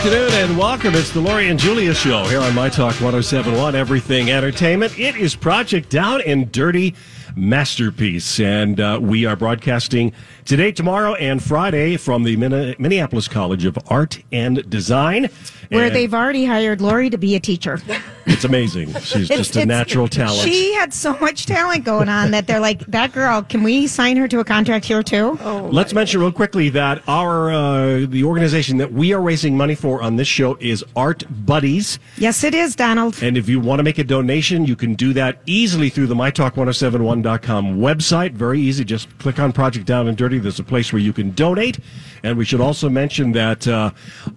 Afternoon and welcome. It's the Lori and Julia show here on My Talk 1071 Everything Entertainment. It is Project Down and Dirty Masterpiece, and uh, we are broadcasting today, tomorrow, and Friday from the Min- Minneapolis College of Art and Design. where And they've already hired Lori to be a teacher. It's amazing. She's just a natural talent. She had so much talent going on that they're like, that girl, can we sign her to a contract here too? Let's mention real quickly that our uh, the organization that we are raising money for on this show is Art Buddies. Yes, it is, Donald. And if you want to make a donation, you can do that easily through the mytalk1071.com website. Very easy. Just click on Project Down and Dirty. There's a place where you can donate. And we should also mention that uh,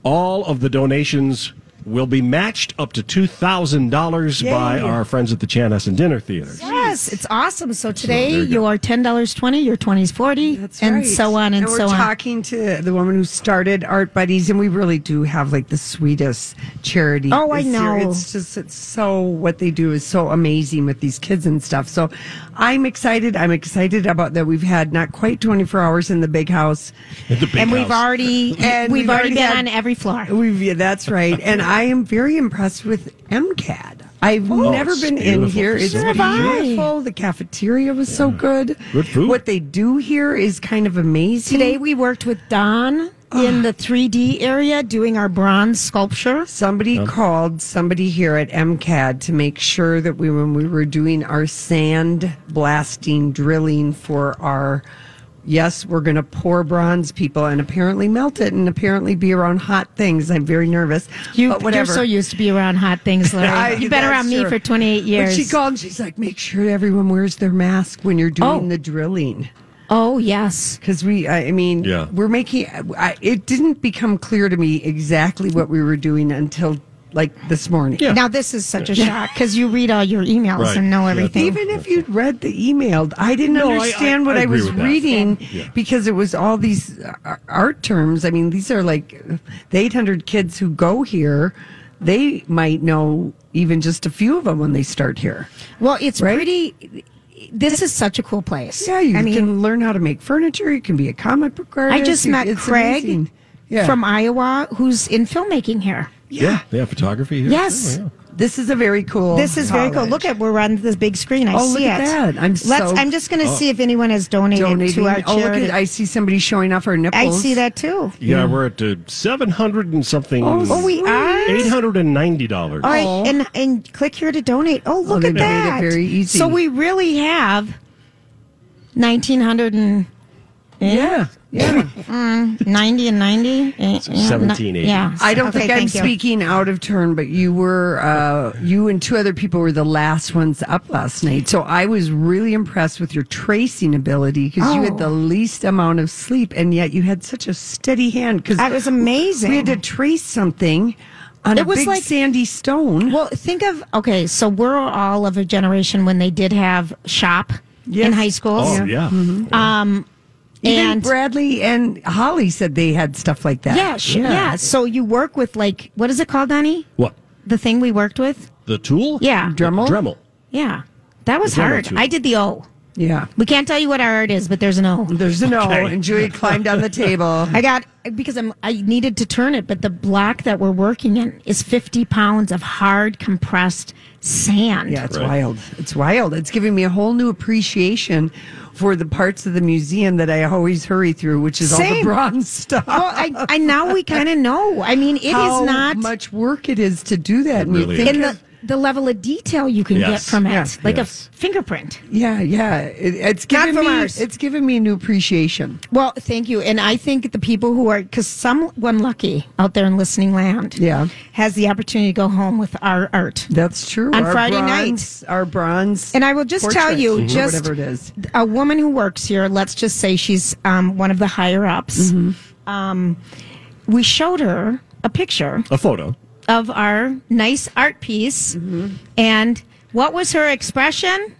all of the donations will be matched up to $2,000 by our friends at the Chan Chanhassen Dinner Theater. Yes, it's awesome. So today there you go. your ten dollars twenty, your twenties forty, That's and right. so on and, so on. we're so on. talking to the woman who started Art Buddies, and we really do have like the sweetest charity. Oh, I this year. know. It's just it's so what they do is so amazing with these kids and stuff. So I'm excited. I'm excited about that. We've had not quite 24 hours in the big house. The big and we've already And we've, we've already already been had- on every floor. We've yeah, that's right. And I am very impressed with MCAD. I've oh, never Oh, it's been in here. It's facility. So have I. beautiful. The cafeteria was so good. Good food. What they do here is kind of amazing. Today we worked with Don in the 3D area doing our bronze sculpture. Somebody called somebody here at MCAD to make sure that we, when we were doing our sand blasting drilling for our, yes, we're going to pour bronze people and apparently melt it and apparently be around hot things. I'm very nervous. You, but whatever. You're so used to be around hot things, Larry. I- You've been that's around me for 28 years. But she called and she's like, make sure everyone wears their mask when you're doing Oh. the drilling. Oh, yes. Because we, I I mean, Yeah. we're making, I, it didn't become clear to me exactly what we were doing until like this morning. Yeah. Now, this is such a shock because you read all your emails Right. and know Yeah. everything. Even if you'd read the email, I didn't No, understand I- what I I, agree was reading Yeah. because it was all these uh, art terms. I mean, these are like the 800 kids who go here. They might know even just a few of them when they start here. well, it's Right? pretty. This is such a cool place. Yeah, you I mean, can learn how to make furniture. You can be a comic book artist. I just You- met it's Craig. Yeah. from Iowa who's in filmmaking here. Yeah, they have photography here. Yes. Oh, yeah. This is a very cool. This is very cool. Look at we're on this big screen. I Oh, see look at it. that. I'm Let's. so- I'm just going to see if anyone has donated donating. to our oh, look charity. at! I see somebody showing off her nipples. I see that too. Yeah, we're at uh, 700 and something. Oh, we are. $890. All right, and and click here to donate. Oh, look they at made it that! very easy. So we really have nineteen hundred and Yeah, yeah. ninety and ninety. Eh, yeah, 1780. Yeah, I don't Okay, think I'm thank you. speaking out of turn, but you were, uh, you and two other people were the last ones up last night. So I was really impressed with your tracing ability because you had Oh. the least amount of sleep, and yet you had such a steady hand. Because That was amazing. We had to trace something on It a was big like- sandy stone. Well, think of okay. So we're all of a generation when they did have shop Yes. in high schools. Oh, yeah. Even and Bradley and Holly said they had stuff like that. yeah, sh- yeah, So you work with like what is it called, Donnie? What? The thing we worked with. The tool? Yeah. Dremel? Dremel. Yeah, that was hard. tool. I did the O. Yeah. We can't tell you what our art is, but there's an O. There's an no, Okay. and Julie climbed on the table. I got because I'm I needed to turn it, but the block that we're working in is 50 pounds of hard compressed sand. Yeah, it's Right. wild. It's wild. It's giving me a whole new appreciation for the parts of the museum that I always hurry through, which is all the bronze stuff. Well, I, I now we kind of know. I mean, it is How not much work it is to do that. And really you think in of the the level of detail you can get from it, Yeah. like Yes. a fingerprint. Yeah, yeah. It, it's Not given from me ours. it's given me a new appreciation. Well, thank you. And I think the people who are, because someone lucky out there in listening land Yeah. has the opportunity to go home with our art. That's true. On Our Friday bronze- our bronze, And I will just tell portraits, you, or just whatever it is. a woman who works here, let's just say she's um, one of the higher ups. Mm-hmm. Um, we showed her a picture A photo. Of our nice art piece. Mm-hmm. And what was her expression?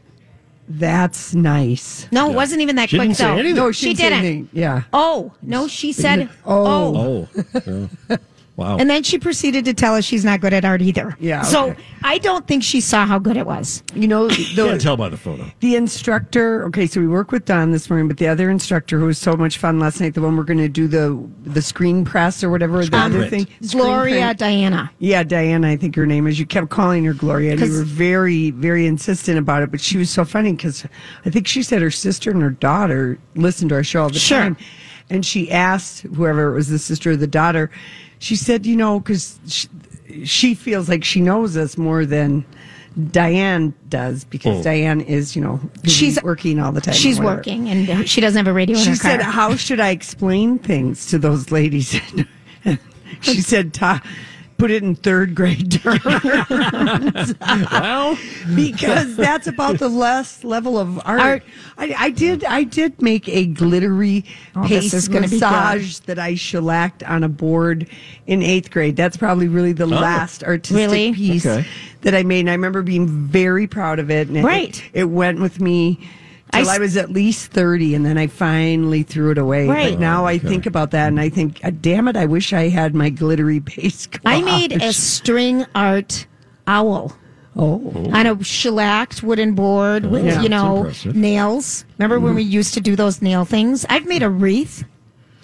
That's nice. No, it wasn't even that She quick, didn't say though. anything. No, she didn't didn't. anything. Yeah. Oh, no, she said, Oh. oh. Oh. Wow. And then she proceeded to tell us she's not good at art either. Yeah, So. I don't think she saw how good it was. You know, Can't tell by the photo. the instructor. Okay, so we work with Don this morning, but the other instructor who was so much fun last night, the one we're going to do the the screen press or whatever the Screen other print. thing, Screen Gloria print. Diana. Yeah, Diana, I think her name is. You kept calling her Gloria, and you 'Cause- were very, very insistent about it. But she was so funny because I think she said her sister and her daughter listened to our show all the Sure. time. And she asked whoever it was, the sister or the daughter, she said, you know, because she, she feels like she knows us more than Diane does because Oh. Diane is, you know, She's- working all the time. She's working and she doesn't have a radio in She her said, car. "How should I explain things to those ladies?" she said, Ta- "Put it in third grade terms." Well, because that's about the last level of art. Art. I, I did. I did make a glittery Oh, paste is gonna be good. massage that I shellacked on a board in eighth grade. That's probably really the oh. last artistic Oh. Really? piece Okay. that I made. And I remember being very proud of it. And it- Right. It, went with me. I Till I, s- was at least 30, and then I finally threw it away. Right. But now I okay. think about that, and I think, "Ah, damn it, I wish I had my glittery paste. I made a string art owl Oh. on a shellacked wooden board with, Yeah. you know, nails. Remember when we used to do those nail things? I've made a wreath.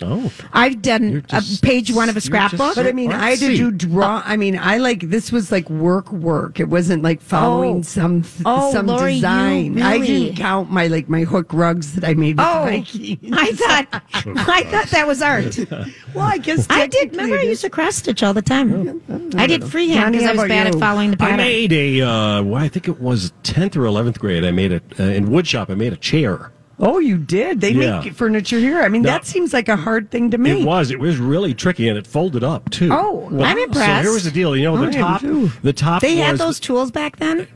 Oh. I've done just- a page one of a scrapbook. just But I mean, I had to Artsy. do draw. I mean, I like this was like work, work. It wasn't like following Oh. some Oh, some Lori, you design. I really- didn't count my like my hook rugs that I made with Oh, Vikings. I thought I thought that was art. well, I guess I did. Remember, I used to cross stitch all the time. I did freehand because I was bad you? at following the pattern. I made a, uh, well, I think it was 10th or 11th grade. I made it uh, in woodshop. I made a chair. Oh, you did. They Yeah. make furniture here. I mean, No. that seems like a hard thing to make. It was. It was really tricky, and it folded up too. Oh, I'm impressed. So here was the deal. You know, the am top. The top. They had those tools back then.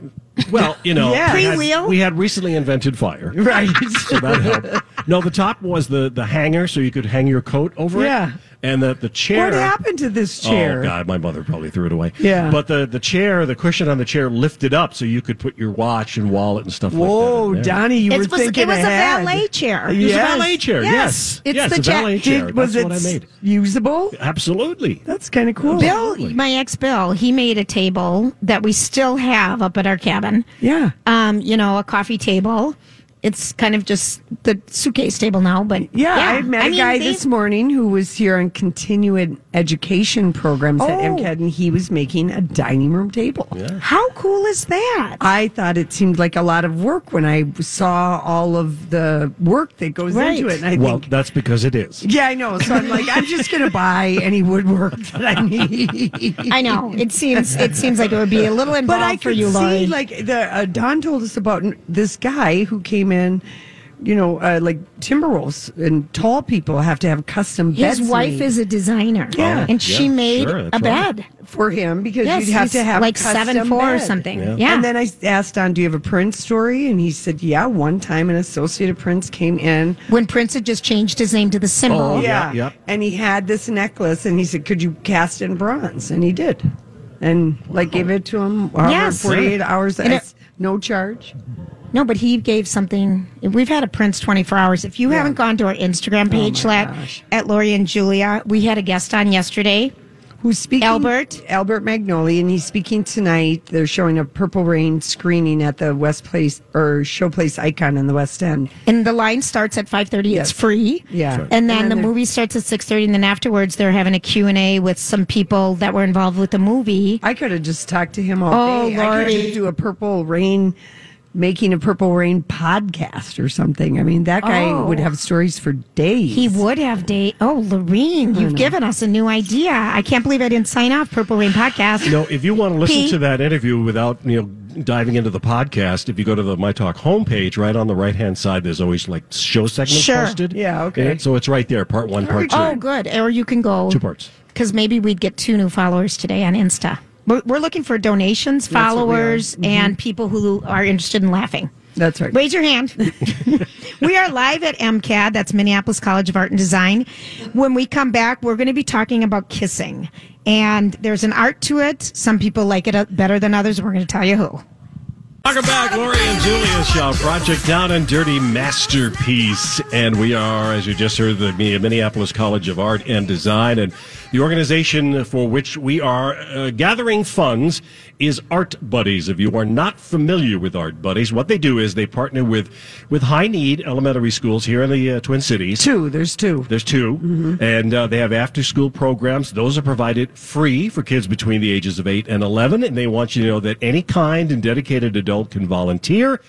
Well, you know, Yeah. we had- Pre-wheel? We had recently invented fire. Right. So that helped. No, the top was the the hanger, so you could hang your coat over it. Yeah. it. And the the chair. what happened to this chair? Oh God, my mother probably threw it away. Yeah. But the the chair, the cushion on the chair lifted up, so you could put your watch and wallet and stuff like that. Whoa, in. Donnie, you It were was, thinking it was a ahead. valet chair. It was Yes. a valet chair. Yes. Yes, It's yes, the a ja- valet Did- chair. was That's it what I made. usable? Absolutely. That's kind of cool. Bill, my ex Bill, he made a table that we still have up at our cabin. Yeah. Um, you know, a coffee table. It's kind of just the suitcase table now, but Yeah, I met a mean, guy they- this morning who was here on continuing education programs at Oh. MCAD, and he was making a dining room table. How cool is that? I thought it seemed like a lot of work when I saw all of the work that goes Right. into it. And I Well, think, that's because it is. yeah, I know. So I'm like, I'm just going to buy any woodwork that I need. I know it seems it seems like it would be a little involved But I for could you, Lori. see, like the uh, Don told us about this guy who came in. You know, uh, like Timberwolves and tall people have to have custom His beds His wife made is a designer, Yeah. and she Yeah, made sure, a that's right. bed. for him because Yes, you'd have to have like custom seven four or something. Yeah. Yeah, And then I asked Don, "Do you have a Prince story?" And he said, "Yeah, one time an Associated Prince came in." when Prince had just changed his name to the symbol. Oh, Yeah, yeah. And he had this necklace, and he said, "Could you cast it in bronze?" And he did, and like gave it to him. however, Yes. forty-eight hours, And it- it's no charge. No, but he gave something. We've had a Prince 24 hours. If you haven't gone to our Instagram page, Oh my at Lori and Julia, we had a guest on yesterday. Who's speaking? Albert. Albert Magnoli, and he's speaking tonight. They're showing a Purple Rain screening at the West Place or Showplace Icon in the West End. And the line starts at 5.30. Yes. It's free. Yeah. Sure. And then, And then the movie starts at 6.30. And then afterwards, they're having a Q&A with some people that were involved with the movie. I could have just talked to him all Oh, day. I could just do a Purple Rain making a Purple Rain podcast or something. I mean, that guy Oh. would have stories for days. He would have date. Oh, Lorene, you've given us a new idea. I can't believe I didn't sign off Purple Rain podcast. No, if you want to listen Pete? to that interview without, you know, diving into the podcast, if you go to the My Talk homepage, right on the right hand side, there's always like show segments Sure. posted. Yeah, okay. And so it's right there, part one, part oh, two. Oh, good. Or you can go Two parts. because maybe we'd get two new followers today on Insta. We're, we're looking for donations, what we are. followers, and people who are interested in laughing. That's right. Raise your hand. we are live at MCAD, that's Minneapolis College of Art and Design. When we come back, we're going to be talking about kissing. And there's an art to it. Some people like it uh, better than others. We're going to tell you who. Welcome back, Lori and Julia Show, Project Down and Dirty Masterpiece. And we are, as you just heard, the Minneapolis College of Art and Design. And the organization for which we are uh, gathering funds is Art Buddies. If you are not familiar with Art Buddies, what they do is they partner with, with high need elementary schools here in the uh, Twin Cities. Two. There's two. There's 2 and uh, they have after school programs. Those are provided free for kids between the ages of 8 and 11. And they want you to know that any kind and dedicated adult can volunteer.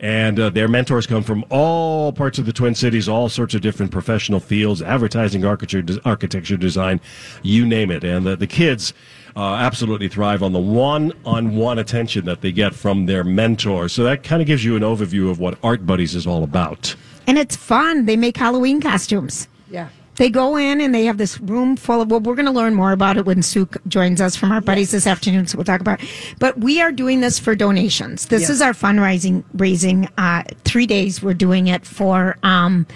And uh, their mentors come from all parts of the Twin Cities, all sorts of different professional fields, advertising, architecture, architecture design, you name it. And the, the kids uh, absolutely thrive on the one-on-one attention that they get from their mentors. So that kind of gives you an overview of what Art Buddies is all about. And it's fun. They make Halloween costumes. Yeah. They go in and they have this room full of. Well, we're going to learn more about it when Sue joins us from Art Buddies this afternoon. So we'll talk about. It. But we are doing this for donations. This Yes. is our fundraising raising. Uh, three days we're doing it for um,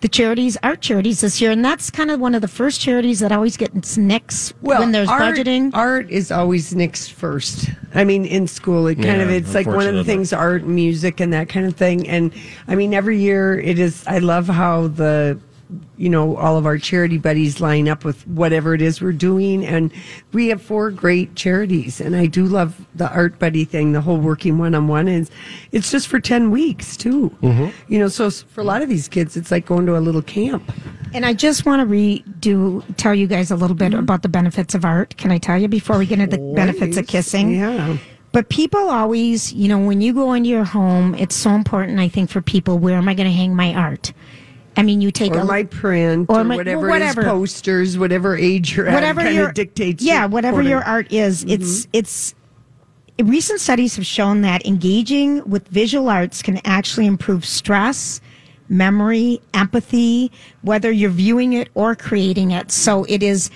the charities, our charities this year, and that's kind of one of the first charities that always gets nicks when there's art, budgeting. Art is always next first. I mean, in school, it kind Yeah, of it's like one of the things, art, music, and that kind of thing. And I mean, every year it is. I love how the you know all of our charity buddies line up with whatever it is we're doing and we have four great charities and i do love the art buddy thing the whole working one-on-one is it's just for 10 weeks too mm-hmm. you know so for a lot of these kids it's like going to a little camp And I just want to redo, tell you guys a little bit mm-hmm. about the benefits of art. Can I tell you before we get into the benefits of kissing? Yeah. But people always, you know, when you go into your home, it's so important, I think, for people. Where am I going to hang my art? I mean, you take or a my print or or, whatever, well, whatever. posters whatever age you're whatever at your of dictates Yeah, whatever your art is, mm-hmm. it's it's. Recent studies have shown that engaging with visual arts can actually improve stress, memory, empathy, whether you're viewing it or creating it. So it is.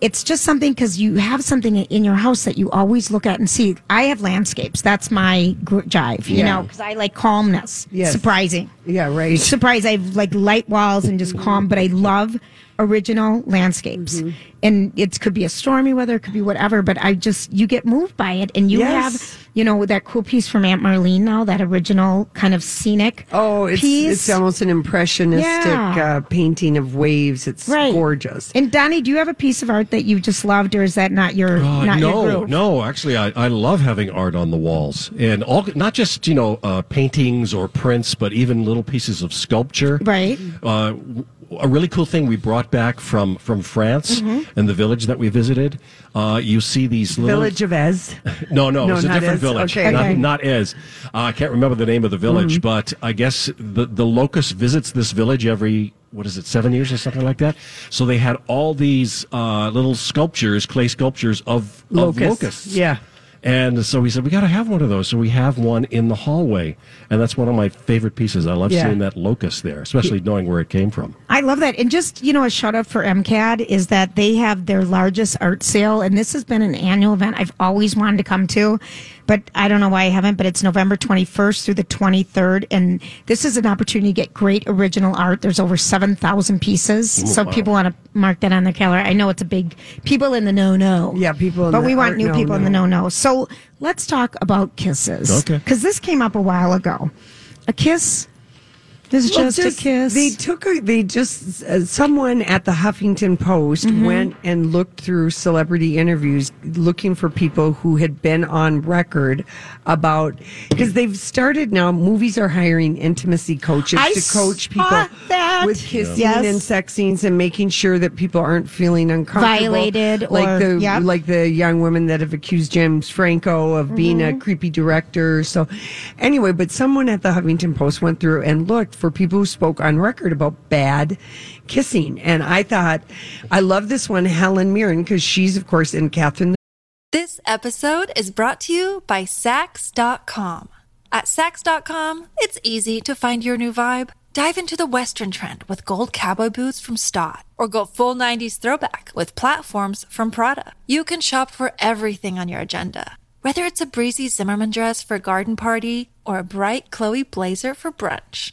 It's just something because you have something in your house that you always look at and see. I have landscapes. That's my jive, you Yeah. know, because I like calmness. Yes. Surprising yeah right Surprise. I have like light walls and just calm, but I love original landscapes. Mm-hmm. And it could be a stormy weather, it could be whatever, but I just, you get moved by it. And you Yes. have, you know, that cool piece from Aunt Marlene now, that original kind of scenic oh it's piece. it's almost an impressionistic Yeah. uh, painting of waves it's Right. gorgeous And Donnie, do you have a piece of art that you just loved, or is that not your Uh, not no, your no. Actually, I, I love having art on the walls, and all not just you know uh, paintings or prints, but even little pieces of sculpture. Right. Uh, w- a really cool thing we brought back from from France Mm-hmm. and the village that we visited. Uh, you see these little village of Ez no, no, No, it's a different Ez. village. Okay. Not, Okay. not Ez. Uh, I can't remember the name of the village, but I guess the the locust visits this village every what is it, seven years or something like that. So they had all these uh, little sculptures, clay sculptures of, of Locusts. locusts. Yeah. And so we said we got to have one of those. So we have one in the hallway, and that's one of my favorite pieces. I love Yeah. seeing that locust there, especially knowing where it came from. I love that. And just, you know, a shout out for MCAD is that they have their largest art sale. And this has been an annual event I've always wanted to come to, but I don't know why I haven't. But it's November 21st through the 23rd. And this is an opportunity to get great original art. There's over 7,000 pieces. so wow. people want to mark that on their calendar. I know it's a big, people in the no no. Yeah, people in But we want new people in the no no. So let's talk about kisses. Okay. Because this came up a while ago. A kiss It's Well, just, a kiss. They took a, they just, uh, someone at the Huffington Post Mm-hmm. went and looked through celebrity interviews looking for people who had been on record about, because they've started now, movies are hiring intimacy coaches I to coach people that. with kissing Yes. and sex scenes and making sure that people aren't feeling uncomfortable. Violated like or- the, yep. like the young women that have accused James Franco of being Mm-hmm. a creepy director. So, anyway, but someone at the Huffington Post went through and looked for people who spoke on record about bad kissing. And I thought, I love this one, Helen Mirren, because she's, of course, in Catherine This episode is brought to you by Saks.com. At Saks.com, it's easy to find your new vibe. Dive into the Western trend with gold cowboy boots from Staud, or go full 90s throwback with platforms from Prada. You can shop for everything on your agenda, whether it's a breezy Zimmermann dress for a garden party or a bright Chloe blazer for brunch.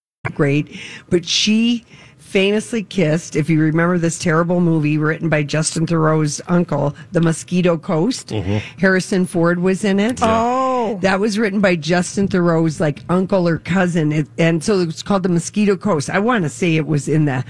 Great, but she famously kissed, if you remember this terrible movie written by Justin Theroux's uncle, The Mosquito Coast. Harrison Ford was in it. Oh. That was written by Justin Theroux's like uncle or cousin. It, and so it was called The Mosquito Coast. I want to say it was in the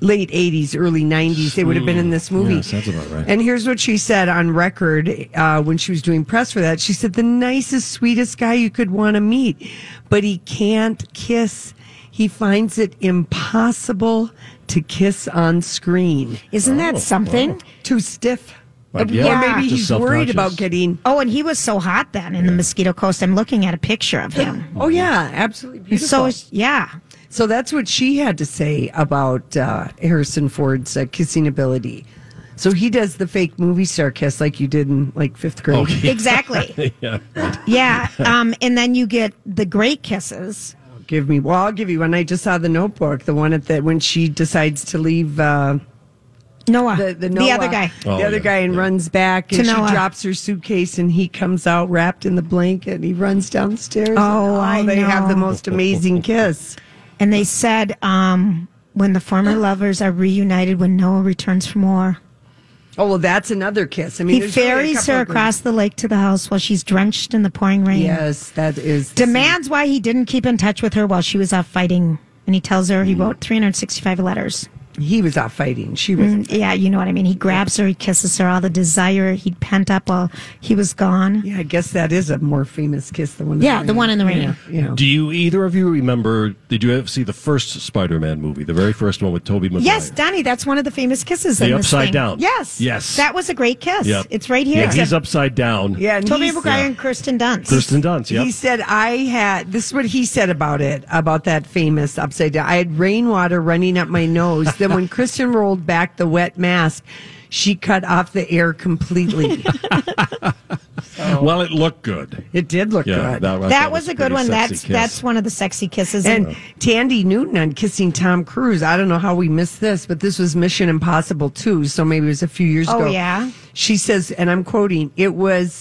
late 80s, early 90s. They would have been in this movie. Yes, that's about right. And here's what she said on record uh, when she was doing press for that. She said, The nicest, sweetest guy you could want to meet, but he can't kiss. He finds it impossible to kiss on screen. Isn't that something? Too stiff. But or yeah, maybe he's worried about getting. Oh, and he was so hot then in the Mosquito Coast. I'm looking at a picture of him. Oh, yeah, absolutely beautiful. So, yeah. So that's what she had to say about uh, Harrison Ford's uh, kissing ability. So he does the fake movie star kiss like you did in like fifth grade. Exactly. yeah. Yeah. Um, and then you get the great kisses. Give me. Well, I'll give you one. I just saw the Notebook, the one at the when she decides to leave uh, Noah. the the, the other guy. Oh, the other yeah, guy, and yeah. runs back, To and she Noah. drops her suitcase, and he comes out wrapped in the blanket, and he runs downstairs. Oh, and, I they have the most amazing kiss. And they said um, when the former lovers are reunited when Noah returns from war, Oh well, that's another kiss. I mean, he really ferries her across the lake to the house while she's drenched in the pouring rain. Yes, that is Demands why he didn't keep in touch with her while she was off fighting. And he tells her he mm. wrote 365 letters. Scene. He was off fighting. She was. Mm, yeah, you know what I mean. He grabs her, he kisses her, all the desire he'd pent up while he was gone. Yeah, I guess that is a more famous kiss. The one. in Yeah, the one in the rain. Yeah, yeah. Do you either of you remember? Did you ever see the first Spider-Man movie, the very first one with Tobey Maguire? Yes, Donnie, that's one of the famous kisses. The in this upside thing. down. Yes. Yes. That was a great kiss. Yep. It's right here. Yeah, he's upside down. Yeah, and Tobey he's- uh, Maguire and Kirsten Dunst. Kirsten Dunst. Yep. He said, I had, this is what he said about it, about that famous upside down. I had rainwater running up my nose. Then when Kirsten rolled back the wet mask, she cut off the air completely. Well, it looked good. it did look Yeah, good. that, that was a good one. That's kiss. that's one of the sexy kisses. and Thandie Newton on kissing Tom Cruise. I don't know how we missed this, but this was Mission Impossible 2, so maybe it was a few years Oh, ago. yeah? She says, and I'm quoting, it was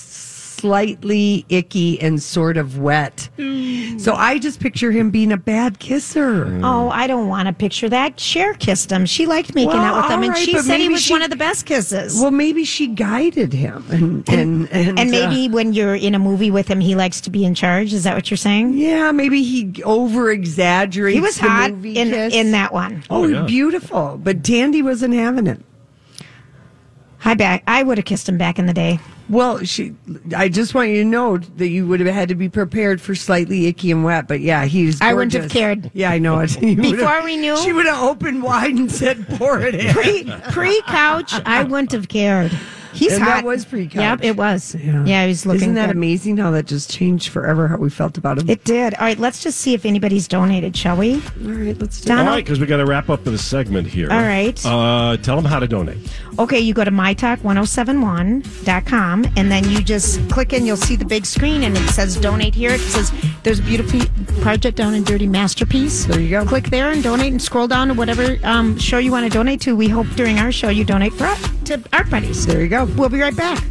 slightly icky and sort of wet. So I just picture him being a bad kisser. Oh, I don't want to picture that. Cher kissed him. She liked making Well, out with him, all and right, she said he was she- one of the best kisses. Well, maybe she guided him, and and and, and uh, maybe when you're in a movie with him, he likes to be in charge. Is that what you're saying? yeah, maybe he over exaggerates. He was the hot movie in kiss. in that one. Oh, yeah. beautiful! But Thandie wasn't having it. I back. I would have kissed him back in the day. Well, she. I just want you to know that you would have had to be prepared for slightly icky and wet. But yeah, he's. I wouldn't have cared. Yeah, I know it. You Before we knew- she would have opened wide and said, "Pour it in." Pre pre couch, I wouldn't have cared. He's And hot. that was pre-couch. Yep, it was. Yeah, he was looking. Isn't that good. amazing how that just changed forever how we felt about him? It did. All right, let's just see if anybody's donated, shall we? All right, let's do All Donald? right, because we got to wrap up the segment here. All right. Uh, tell them how to donate. Okay, you go to mytalk1071.com and then you just click in. You'll see the big screen and it says donate here. It says there's a beautiful project down in dirty masterpiece. There you go. Click there and donate and scroll down to whatever um, show you want to donate to. We hope during our show you donate for to Art Buddies. There you go. We'll be right back.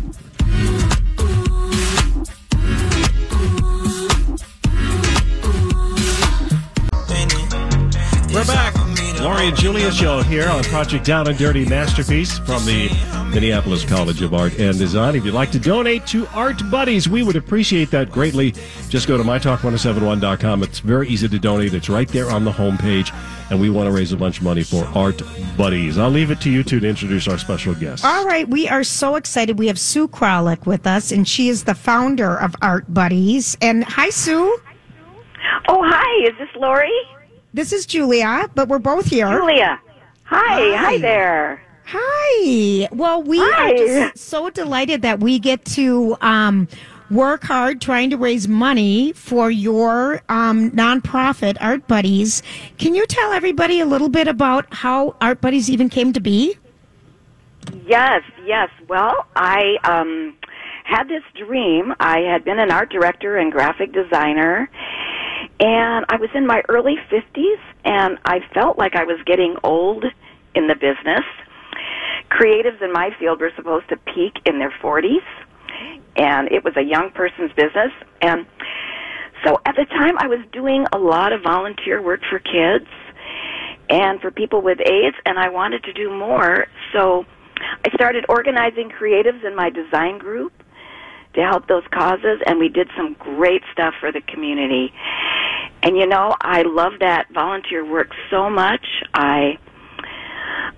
We're back. Lori and Julia show here on Project Down and Dirty Masterpiece from the Minneapolis College of Art and Design. If you'd like to donate to Art Buddies, we would appreciate that greatly. Just go to mytalk1071.com. It's very easy to donate. It's right there on the homepage, and we want to raise a bunch of money for Art Buddies. I'll leave it to you two to introduce our special guest. All right, we are so excited. We have Sue Crolick with us, and she is the founder of Art Buddies. And hi, Sue. Oh, hi. Is this Lori? This is Julia, but we're both here. Julia. Hi. Hi, Hi. there. Hi. Well, we Hi. are just so delighted that we get to um, work hard trying to raise money for your um, nonprofit, Art Buddies. Can you tell everybody a little bit about how Art Buddies even came to be? Yes, yes. Well, I um had this dream. I had been an art director and graphic designer, and I was in my early 50s, and I felt like I was getting old in the business. Creatives in my field were supposed to peak in their 40s, and it was a young person's business. And so at the time, I was doing a lot of volunteer work for kids and for people with AIDS, and I wanted to do more. So I started organizing creatives in my design group to help those causes, and we did some great stuff for the community. And you know, I love that volunteer work so much. I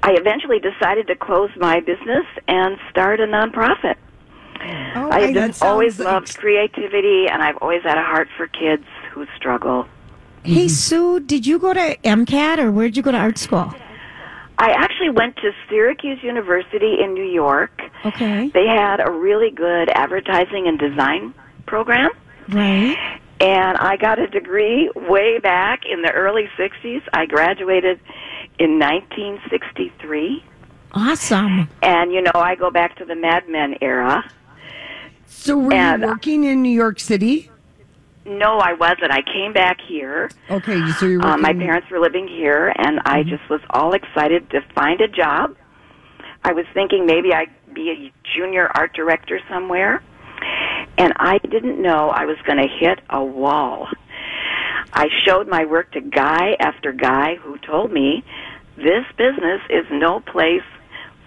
I eventually decided to close my business and start a nonprofit. Oh, I just always loved creativity, and I've always had a heart for kids who struggle. Hey, Sue, did you go to MCAD or where'd you go to art school? I actually went to Syracuse University in New York. Okay. They had a really good advertising and design program. Right. And I got a degree way back in the early 60s. I graduated in 1963. Awesome. And, you know, I go back to the Mad Men era. So were And- you working in New York City? No, I wasn't. I came back here. Okay, so you're Uh, my parents were living here, and I just was all excited to find a job. I was thinking maybe I'd be a junior art director somewhere, and I didn't know I was going to hit a wall. I showed my work to guy after guy who told me this business is no place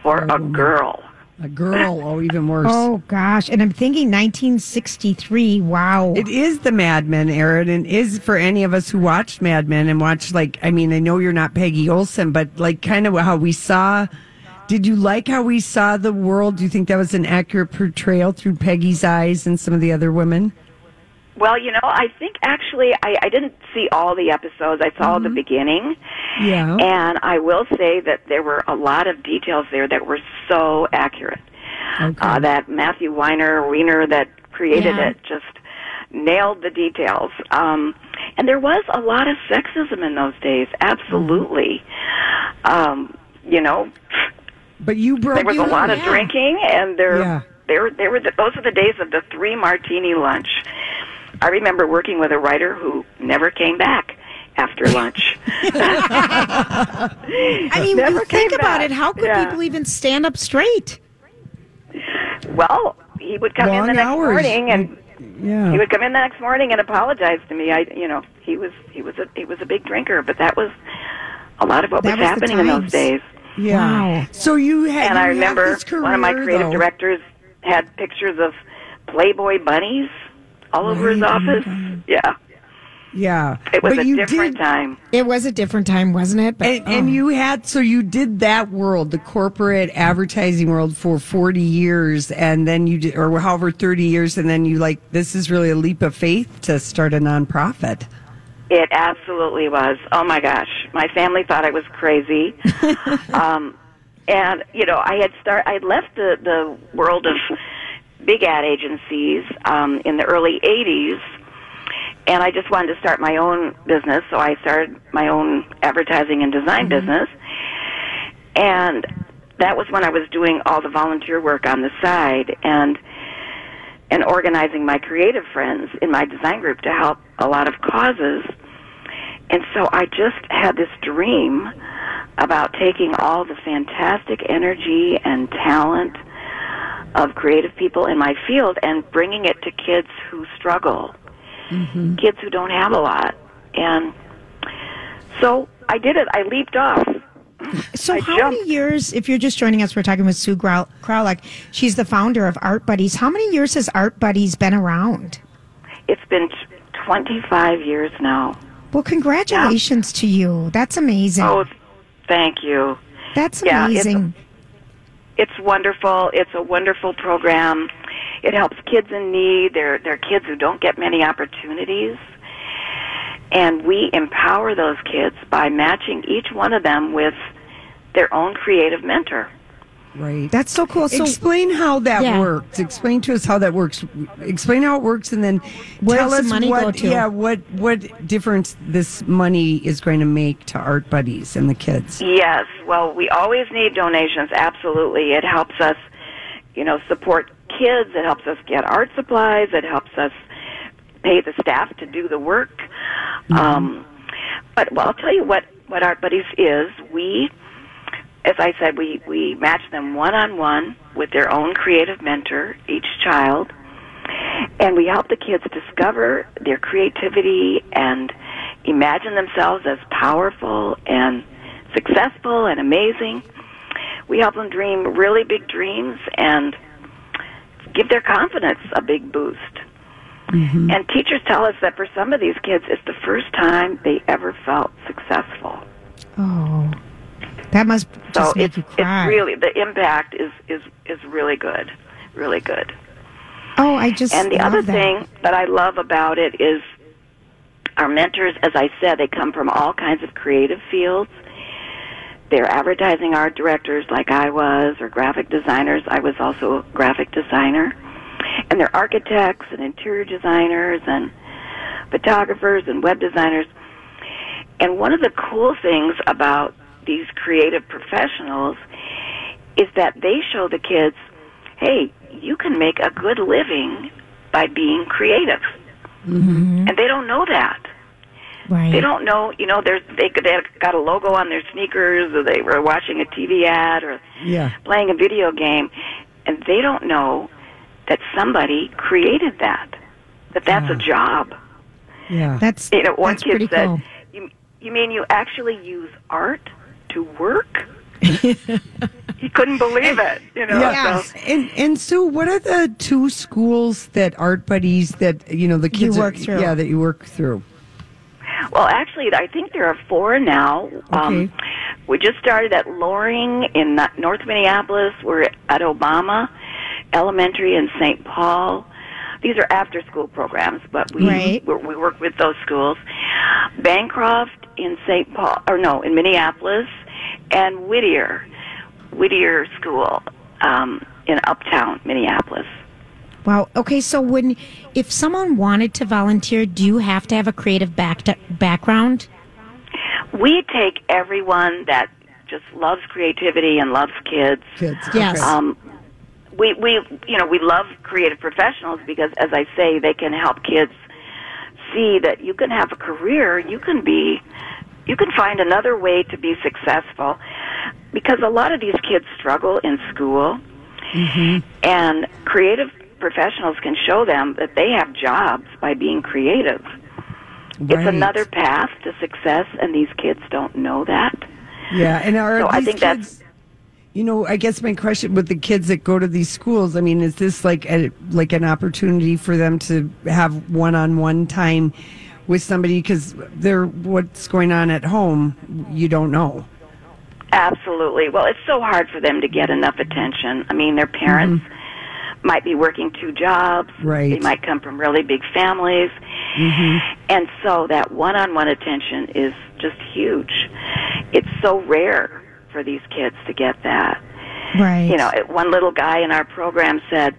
for a girl. A girl, oh, even worse. Oh, gosh. And I'm thinking 1963. Wow. It is the Mad Men era, and it is for any of us who watched Mad Men and watched, like, I mean, I know you're not Peggy Olson, but like kind of how we saw. Did you like how we saw the world? Do you think that was an accurate portrayal through Peggy's eyes and some of the other women? Well, you know, I think actually I, I didn't see all the episodes. I saw the beginning. Yeah. And I will say that there were a lot of details there that were so accurate. Okay. Uh, that Matthew Weiner, Weiner that created Yeah. it just nailed the details. Um, and there was a lot of sexism in those days, absolutely. Um, you know, but you broke there was a in. lot of yeah. drinking, and there, Yeah. there, there were the, those are the days of the three martini lunch. I remember working with a writer who never came back after lunch. I mean, Never you think came about back. it. How could Yeah. people even stand up straight? well, he would come in the next hours. morning and Yeah. he would come in the next morning and apologize to me. I, you know, he was he was a he was a big drinker, but that was a lot of what That was was happening in those days. yeah. Wow. So you had. And you I remember career, one of my creative though. directors had pictures of Playboy bunnies all over his Right, my office. Yeah, Yeah. it was But a you different did, time. It was a different time, wasn't it? But, And, and oh. you had so you did that world, the corporate advertising world, for forty years, and then you did, or however thirty years, and then you like this is really a leap of faith to start a nonprofit. It absolutely was. Oh my gosh, my family thought I was crazy. um, and you know, I had start. I had left the the world of big ad agencies um, in the early '80s, and I just wanted to start my own business. So I started my own advertising and design business, and that was when I was doing all the volunteer work on the side and and organizing my creative friends in my design group to help a lot of causes. And so I just had this dream about taking all the fantastic energy and talent of creative people in my field and bringing it to kids who struggle, mm-hmm. kids who don't have a lot. And so I did it. I leaped off. So, I how jumped. many years, if you're just joining us, we're talking with Sue Crolick. She's the founder of Art Buddies. How many years has Art Buddies been around? It's been 25 years now. Well, congratulations to you. That's amazing. Oh, thank you. That's yeah, it's- wonderful. It's a wonderful program. It helps kids in need. They're they're kids who don't get many opportunities. And we empower those kids by matching each one of them with their own creative mentor. Right. That's so cool. So, Explain how that Yeah. works. Explain to us how that works. Explain how it works, and then Where tell us money what. to? Yeah, what what difference this money is going to make to Art Buddies and the kids. Yes. Well, we always need donations. Absolutely. It helps us, you know, support kids. It helps us get art supplies. It helps us pay the staff to do the work. Um, but well, I'll tell you what what Art Buddies is. We, as I said, we we match them one on one with their own creative mentor, each child, and we help the kids discover their creativity and imagine themselves as powerful and successful and amazing. We help them dream really big dreams and give their confidence a big boost. Mm-hmm. And teachers tell us that for some of these kids, it's the first time they ever felt successful. oh, that must So it's, it's really the impact is is is really good, really good. oh, I just And the other that. thing that I love about it is our mentors, as I said, they come from all kinds of creative fields. They're advertising art directors like I was, or graphic designers. I was also a graphic designer. And they're architects and interior designers and photographers and web designers. And one of the cool things about these creative professionals is that they show the kids, hey, you can make a good living by being creative. Mm-hmm. And they don't know that. right? They don't know, you know, they could they got a logo on their sneakers, or they were watching a TV ad, or Yeah. playing a video game, and they don't know that somebody created that. That that's a job. Yeah. That's You know, one that's kid pretty said, cool. "You you mean you actually use art to work?" he couldn't believe it. You know. Yes. So, And and Sue, what are the two schools that Art Buddies that you know the You kids work are, through. Yeah, that you work through. well, actually, I think there are four now. Um, Okay. we just started at Loring in North Minneapolis. We're at Obama Elementary in St. Paul. These are after-school programs, but we Right. we we work with those schools. Bancroft in St. Paul, or no, in Minneapolis, and Whittier, Whittier School um, in Uptown Minneapolis. Wow. Okay. So when, if someone wanted to volunteer, do you have to have a creative back background? We take everyone that just loves creativity and loves kids. Kids. Yes. Um, we we you know we love creative professionals because as I say they can help kids see that you can have a career, you can be you can find another way to be successful because a lot of these kids struggle in school mm-hmm. and creative professionals can show them that they have jobs by being creative. It's another path to success and these kids don't know that. Yeah, and are So I think kids? that's- You know, I guess my question with the kids that go to these schools, I mean, is this like a, like an opportunity for them to have one-on-one time with somebody because they're what's going on at home, you don't know. Absolutely. Well, it's so hard for them to get enough attention. I mean, their parents mm-hmm. might be working two jobs. Right. They might come from really big families. Mm-hmm. And so that one on one attention is just huge. It's so rare for these kids to get that. Right. You know, one little guy in our program said,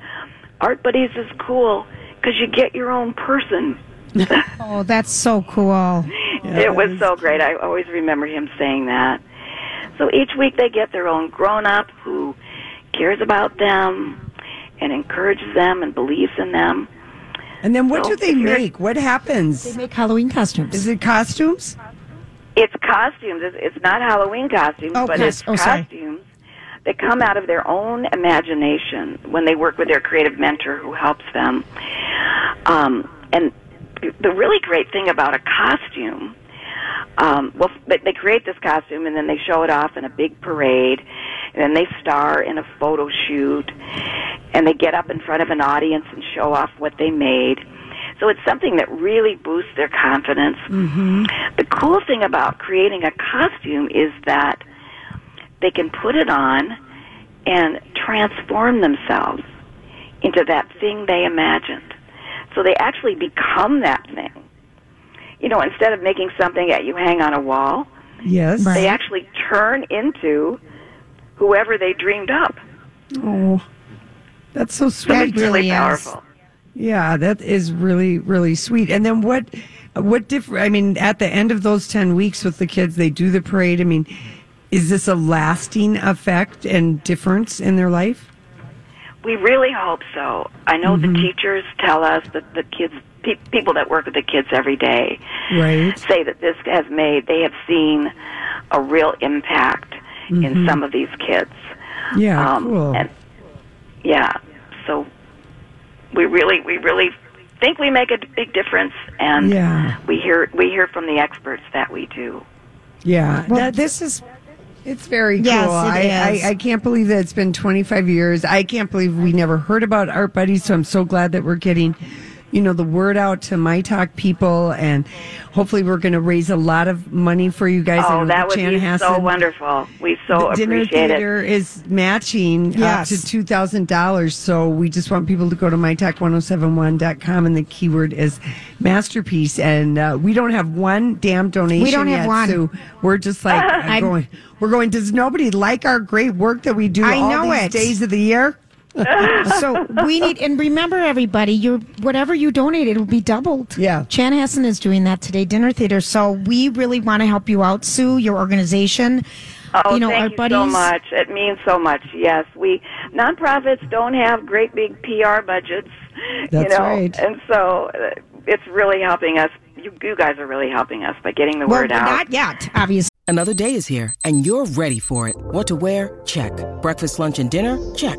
"Art buddies is cool because you get your own person." Oh, that's so cool. it was so great. I always remember him saying that. So each week they get their own grown up who cares about them and encourages them and believes in them. And then what So do they make? What happens? They make Halloween costumes. Is it costumes? It's costumes. It's, it's not Halloween costumes, Oh, but cos- it's oh, sorry. costumes that come out of their own imagination when they work with their creative mentor who helps them. Um, and the really great thing about a costume, um, well, they, they create this costume and then they show it off in a big parade, and then they star in a photo shoot, and they get up in front of an audience and show off what they made. So it's something that really boosts their confidence. The cool thing about creating a costume is that they can put it on and transform themselves into that thing they imagined. So they actually become that thing. You know, instead of making something that you hang on a wall, Yes. they actually turn into whoever they dreamed up. Oh, that's so sweet. That It's really really is. powerful. Yeah, that is really really sweet. And then what what different I mean at the end of those 10 weeks with the kids they do the parade. I mean, is this a lasting effect and difference in their life? We really hope so. I know the mm-hmm. teachers tell us that the kids, pe- people that work with the kids every day, Right. say that this has made they have seen a real impact in mm-hmm. some of these kids. Yeah, Um, cool. And yeah, so we really, we really think we make a big difference, and Yeah. we hear we hear from the experts that we do. yeah. Uh, well, that's- this is It's very cool. Yes, it I, is. I, I can't believe that it's been 25 years. I can't believe we never heard about Art Buddies. So I'm so glad that we're getting, you know, the word out to My Talk people. And hopefully we're going to raise a lot of money for you guys. Oh, know that would be so wonderful. We so the dinner appreciate theater is matching Yes. up to two thousand dollars. So we just want people to go to mytalk1071.com and the keyword is masterpiece. And uh, we don't have one damn donation. We don't have yet, one. Sue. we're just like I'm- going. We're going. Does nobody like our great work that we do I all know these it. days of the year? so we need and remember everybody your whatever you donate it will be doubled Yeah. chanhassen is doing that today dinner theater so we really want to help you out sue your organization Oh, you know thank our you buddies so much. It means so much. Yes, we nonprofits don't have great big PR budgets. you That's know, right. And so uh, it's really helping us. You, you guys are really helping us by getting the well word out. not yet obviously Another day is here, and you're ready for it. What to wear? Check. Breakfast, lunch, and dinner? Check.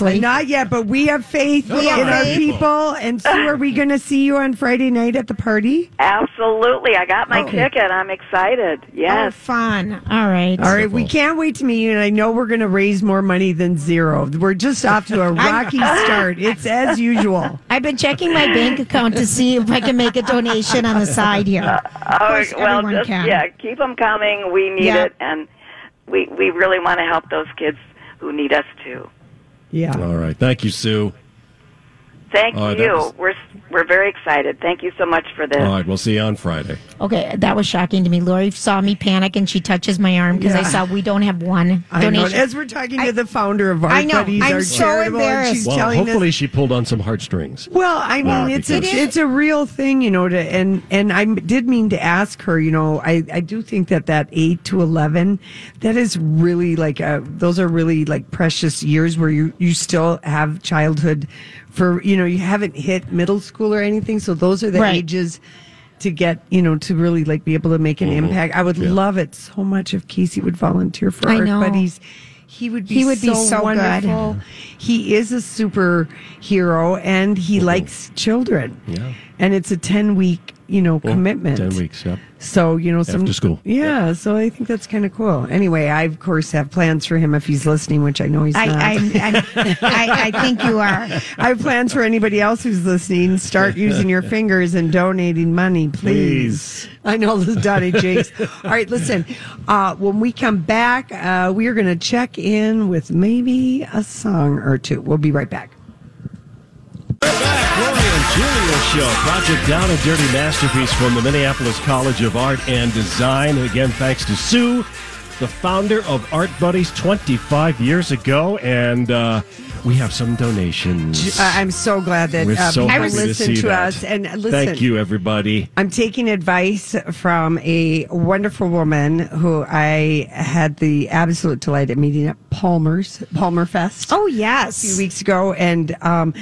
Not yet, but we have faith We in have our faith. people. And Sue, are we going to see you on Friday night at the party? Absolutely, I got my Okay. ticket. I'm excited. oh, Yes. fun all right All right, we can't wait to meet you, and I know we're going to raise more money than zero. We're just off to a rocky start. It's as usual. i've been checking my bank account to see if i can make a donation on the side here Oh, course, well, everyone just can. yeah, keep them coming. We need Yeah. it, and we we really want to help those kids who need us too. Yeah. All right. Thank you, Sue. Thank you. was- We're we're very excited. Thank you so much for this. All right. We'll see you on Friday. okay that was shocking to me lori saw me panic and she touches my arm because i saw we don't have one I know. donation As we're talking to the founder of Art I know. Buddies, I'm our so charitable, and embarrassed. she's Well, hopefully us. she pulled on some heartstrings. Well, I mean, Laura, it's a, because- it's a real thing, you know. To and and I did mean to ask her, you know, I I do think that that eight to eleven, that is really like a, those are really like precious years where you you still have childhood for you know you haven't hit middle school or anything, so those are the Right. ages to get you know to really like be able to make an Mm-hmm. impact. I would love it so much if Casey would volunteer for I art know. buddies. He would be He would be so, so good. wonderful. He is a superhero and he likes children. Mm-hmm. Yeah. And it's a 10 week, you know, commitment. 10 weeks, yeah So, you know, some After school. Yeah, so I think that's kind of cool. Anyway, I of course have plans for him if he's listening, which I know he's I, not. I, I, I, I think you are. I have plans for anybody else who's listening. Start using your fingers and donating money, please. Please. I know this is Donnie Jakes. All right, listen. Uh, when we come back, uh, we are going to check in with maybe a song or two. We'll be right back. Gloria Julia Show, Project Down and Dirty Masterpiece from the Minneapolis College of Art and Design. Again, thanks to Sue, the founder of Art Buddies 25 years ago. And uh, we have some donations. Uh, I'm so glad that We're uh, so people happy to see to, that. us. And listen, Thank you, everybody. I'm taking advice from a wonderful woman who I had the absolute delight of meeting at Palmer's, Palmer Fest. Oh yes. a few weeks ago. And um,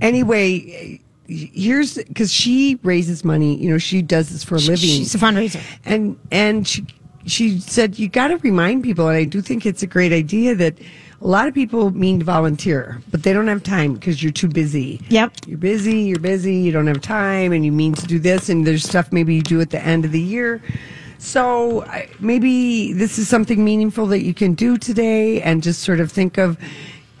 anyway, here's because she raises money. You know, she does this for a living. She's a fundraiser. and and she she said you got to remind people, and I do think it's a great idea that. A lot of people mean to volunteer, but they don't have time because you're too busy. Yep. You're busy, you're busy, you don't have time, and you mean to do this, and there's stuff maybe you do at the end of the year. So maybe this is something meaningful that you can do today, and just sort of think of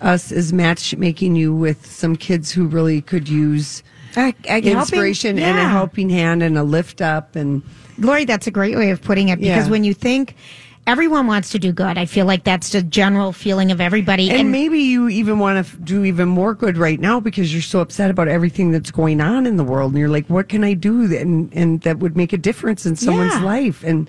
us as matchmaking you with some kids who really could use I, I, helping- inspiration and a helping hand and a lift up and Lori, that's a great way of putting it because Yeah. when you think everyone wants to do good, I feel like that's the general feeling of everybody. and, maybe you even want to do even more good right now because you're so upset about everything that's going on in the world and you're like what can i do and and that would make a difference in someone's Yeah. life and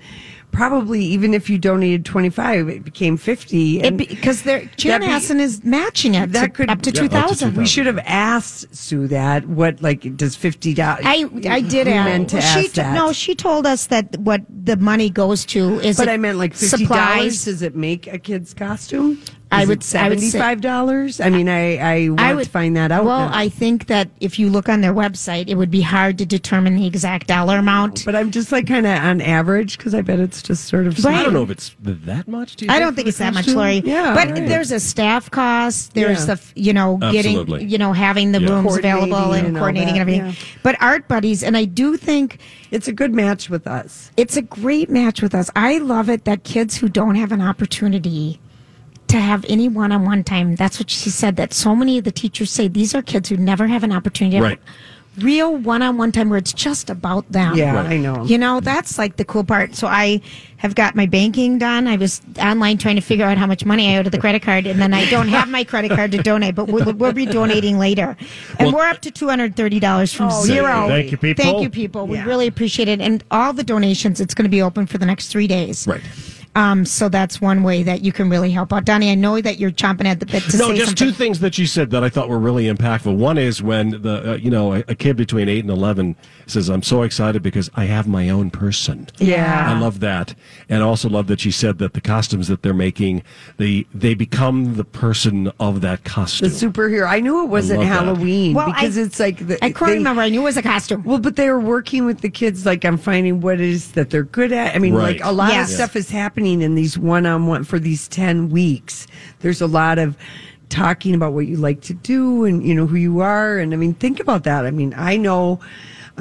probably even if you donated 25 it became 50 it because they're that'd be- is matching it that to- could up to Yeah, two up to thousand. we should have asked Sue that. What like does fifty dollars? I I did we ask. meant to well, she t- that. No, she told us that what the money goes to is. but it I meant like fifty dollars. supplies. Does it make a kid's costume? I would- I would say- seventy-five dollars. I mean, I I want I would to find that out. Well, now. I think that if you look on their website, it would be hard to determine the exact dollar amount. but I'm just like kind of on average because I bet it's just sort of. Right. I don't know if it's that much. Do you I don't think the it's that much. Lori. Yeah, but right. there's a staff cost. There's Yeah. the you know Absolutely. getting you know having the Yeah. rooms available and, and coordinating and everything. yeah. But art buddies, and I do think It's a good match with us. it's a great match with us. I love it that kids who don't have an opportunity to have any one-on-one time. That's what she said. That so many of the teachers say these are kids who never have an opportunity to have Right. real one-on-one time where it's just about them. Yeah, I know. You know, that's like the cool part. So I have got my banking done. I was online trying to figure out how much money I owe to the credit card, and then I don't have my credit card to donate, but we'll, we'll be donating later. And Well- we're up to two hundred thirty dollars from Oh, zero. Thank you, people. Thank you, people. We really appreciate it, and all the donations. It's going to be open for the next three days. Right. Um, so that's one way that you can really help out, Donnie. I know that you're chomping at the bit to no, say just something. two things that you said that I thought were really impactful. One is when the uh, you know a, a kid between eight and eleven says, "I'm so excited because I have my own person." Yeah. I love that, and I also love that she said that the costumes that they're making, they they become the person of that costume. The superhero. I knew it wasn't. Halloween Well, because I- it's like the, I can't remember. I knew it was a costume. Well, but they were working with the kids. Like I'm finding what it is that they're good at. I mean, Right. like a lot Yes. of stuff is happening in these one-on-one for these ten weeks. There's a lot of talking about what you like to do and you know who you are. And I mean, think about that. I mean, I know.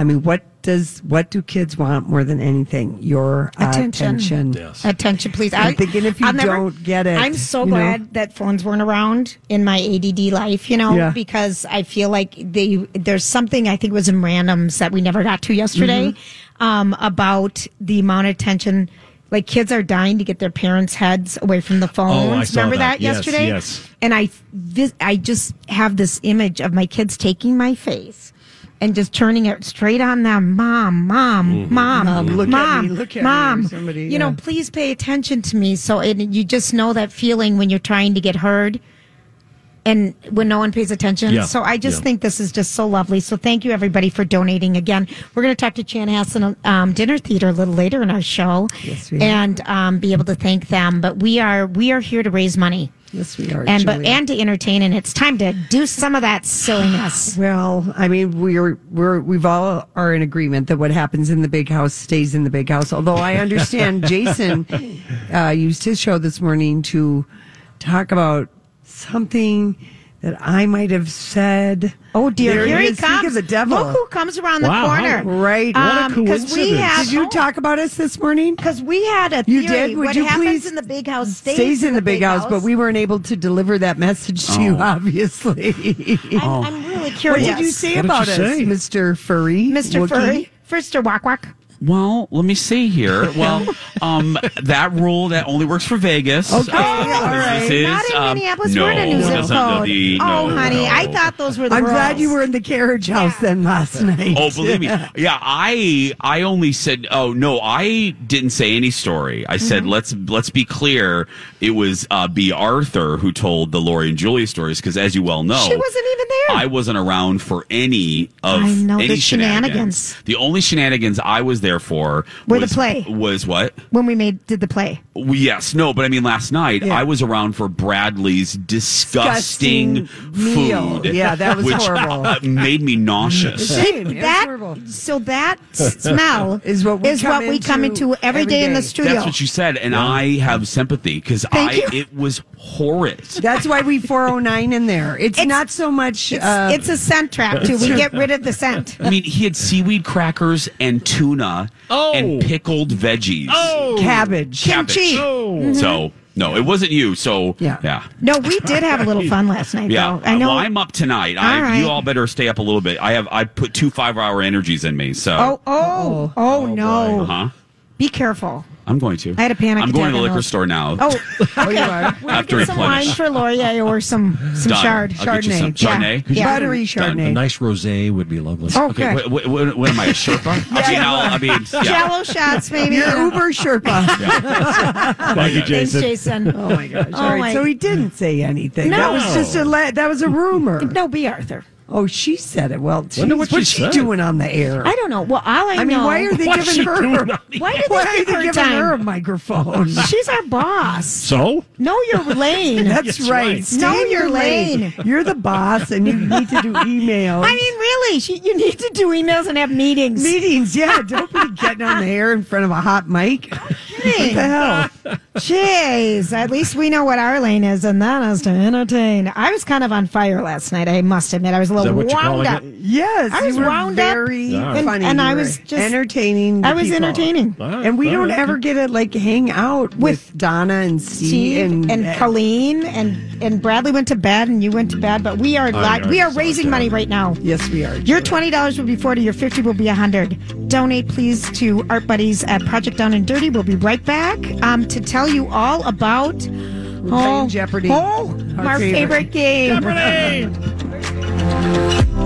I mean, what does what do kids want more than anything? Your Attention. attention. Yes. Attention, please. I'm thinking if you I'll don't get it, I'm so you know? glad that phones weren't around in my ADD life, you know, Yeah. because I feel like they there's something I think was in randoms that we never got to yesterday Mm-hmm. um, about the amount of attention. Like kids are dying to get their parents' heads away from the phones. Oh, I saw Remember that. that, Yes, yesterday? yes. And I, vis- I just have this image of my kids taking my face and just turning it straight on them. Mom, mom, mom, Mom, look at mom, me, look at mom. or somebody, you know, please pay attention to me. So and you just know that feeling when you're trying to get heard and when no one pays attention. Yeah, So I just yeah. think this is just so lovely. So thank you everybody for donating again. We're going to talk to Chanhassen um, Dinner Theater a little later in our show Yes, we and um, be able to thank them. But we are we are here to raise money. Yes, we are. and but and to entertain, and it's time to do some of that silliness. Well, I mean, we're we're we've all are in agreement that what happens in the big house stays in the big house. Although I understand Jason uh, used his show this morning to talk about something that I might have said. Oh dear, There here he he is. Speak comes! of the devil. Look who comes around the Wow, corner! how- Right. What a Um, 'cause we coincidence. have Did you talk about us this morning? because we had a You did? Would what you happens please- in the big house stays, Stays in the big house, but we weren't able to deliver that message to you, obviously. I'm, I'm really curious. What did you say What about you us, say? Mr. Furry? Mr. Wookie? Furry? Mr. Walk Walk. Well, let me see here. Well, um, that rule that only works for Vegas. Okay, Uh, all right. Is, Not in um, Minneapolis. No, We're in a new zip doesn't- no, oh, honey, no. I thought those were the I'm glad you were in the carriage house then last night. Oh, believe me. Yeah, I I only said oh no, I didn't say any story. I said Mm-hmm. let's let's be clear. It was uh, B. Arthur who told the Lori and Julia stories because, as you well know, She wasn't even there. I wasn't around for any of I know any the shenanigans. shenanigans. The only shenanigans I was there for Were the play. Was what? when we made did the play. Well, Yes, no, but I mean, last night Yeah. I was around for Bradley's disgusting, Disgusting meal. food. Yeah, that was which, horrible. uh, made me nauseous. Shame. It was that so that smell Is what we is come what we come into into every every day in the studio. That's what you said, and I have sympathy because I you. it was horrid. That's why we 409 in there. It's, It's- not so much. it's, uh, it's a scent trap too. We get rid of the scent. I mean, he had seaweed crackers and tuna Oh. and pickled veggies. Oh, cabbage. Cabbage. kimchi. Oh. Mm-hmm. So no, it wasn't you. So Yeah. yeah. No, we did have a little fun last night. Yeah, though. I know. Uh, well, I'm up tonight. I, All right. You all better stay up a little bit. I have I put two five hour energies in me. So oh, oh, oh, oh no! huh? Be careful. I'm going to. I had a panic I'm going to the liquor store now. Oh, oh okay. After Get some wine replenish. for Lori or some some Done. shard. I'll get you some Yeah. Chardonnay. Yeah. Buttery A Chardonnay. nice rosé would be lovely. Oh, okay. Okay, what, what, what am I, a Sherpa? I mean, I'll, I mean, yeah. Jello shots, maybe. You're Uber Sherpa. Thank you, Thanks, Jason. Jason. Oh my gosh! Oh, All right, my- so he didn't say anything. No. That was just a la- that was a rumor. No, be Arthur. Oh, she said it. Well, Wonder geez, what what's she she said. doing on the air? I don't know. Well, all I, I mean, know. why are they What's giving her? doing on the Why did Why they are give they her giving her a microphone? She's our boss. So? Know your lane. That's Yes, right. right. Stay Know in your lane. You're the boss, and you need to do emails. I mean, really, she, you need to do emails and have meetings. meetings. Yeah, don't be getting on the air in front of a hot mic. What the hell? Jeez, at least we know what our lane is, and that is to entertain. I was kind of on fire last night. I must admit, I was a Is that little what you're wound up. it? Yes, I was you were wound up. very And- funny, and I You were was just- entertaining. the I was people. entertaining. All right, and we all don't ever get to like hang out with, Donna and Steve, Steve and, and, Colleen and and Bradley went to bed, and you went to bed. But we are li- we are raising okay. money right now. Yes, we are. Your twenty dollars will be forty. Your fifty will be a hundred. Donate, please, to Art Buddies at Project Down and Dirty. We'll be right back um, to tell you all about playing Jeopardy. Oh, Our our favorite. favorite game. Jeopardy!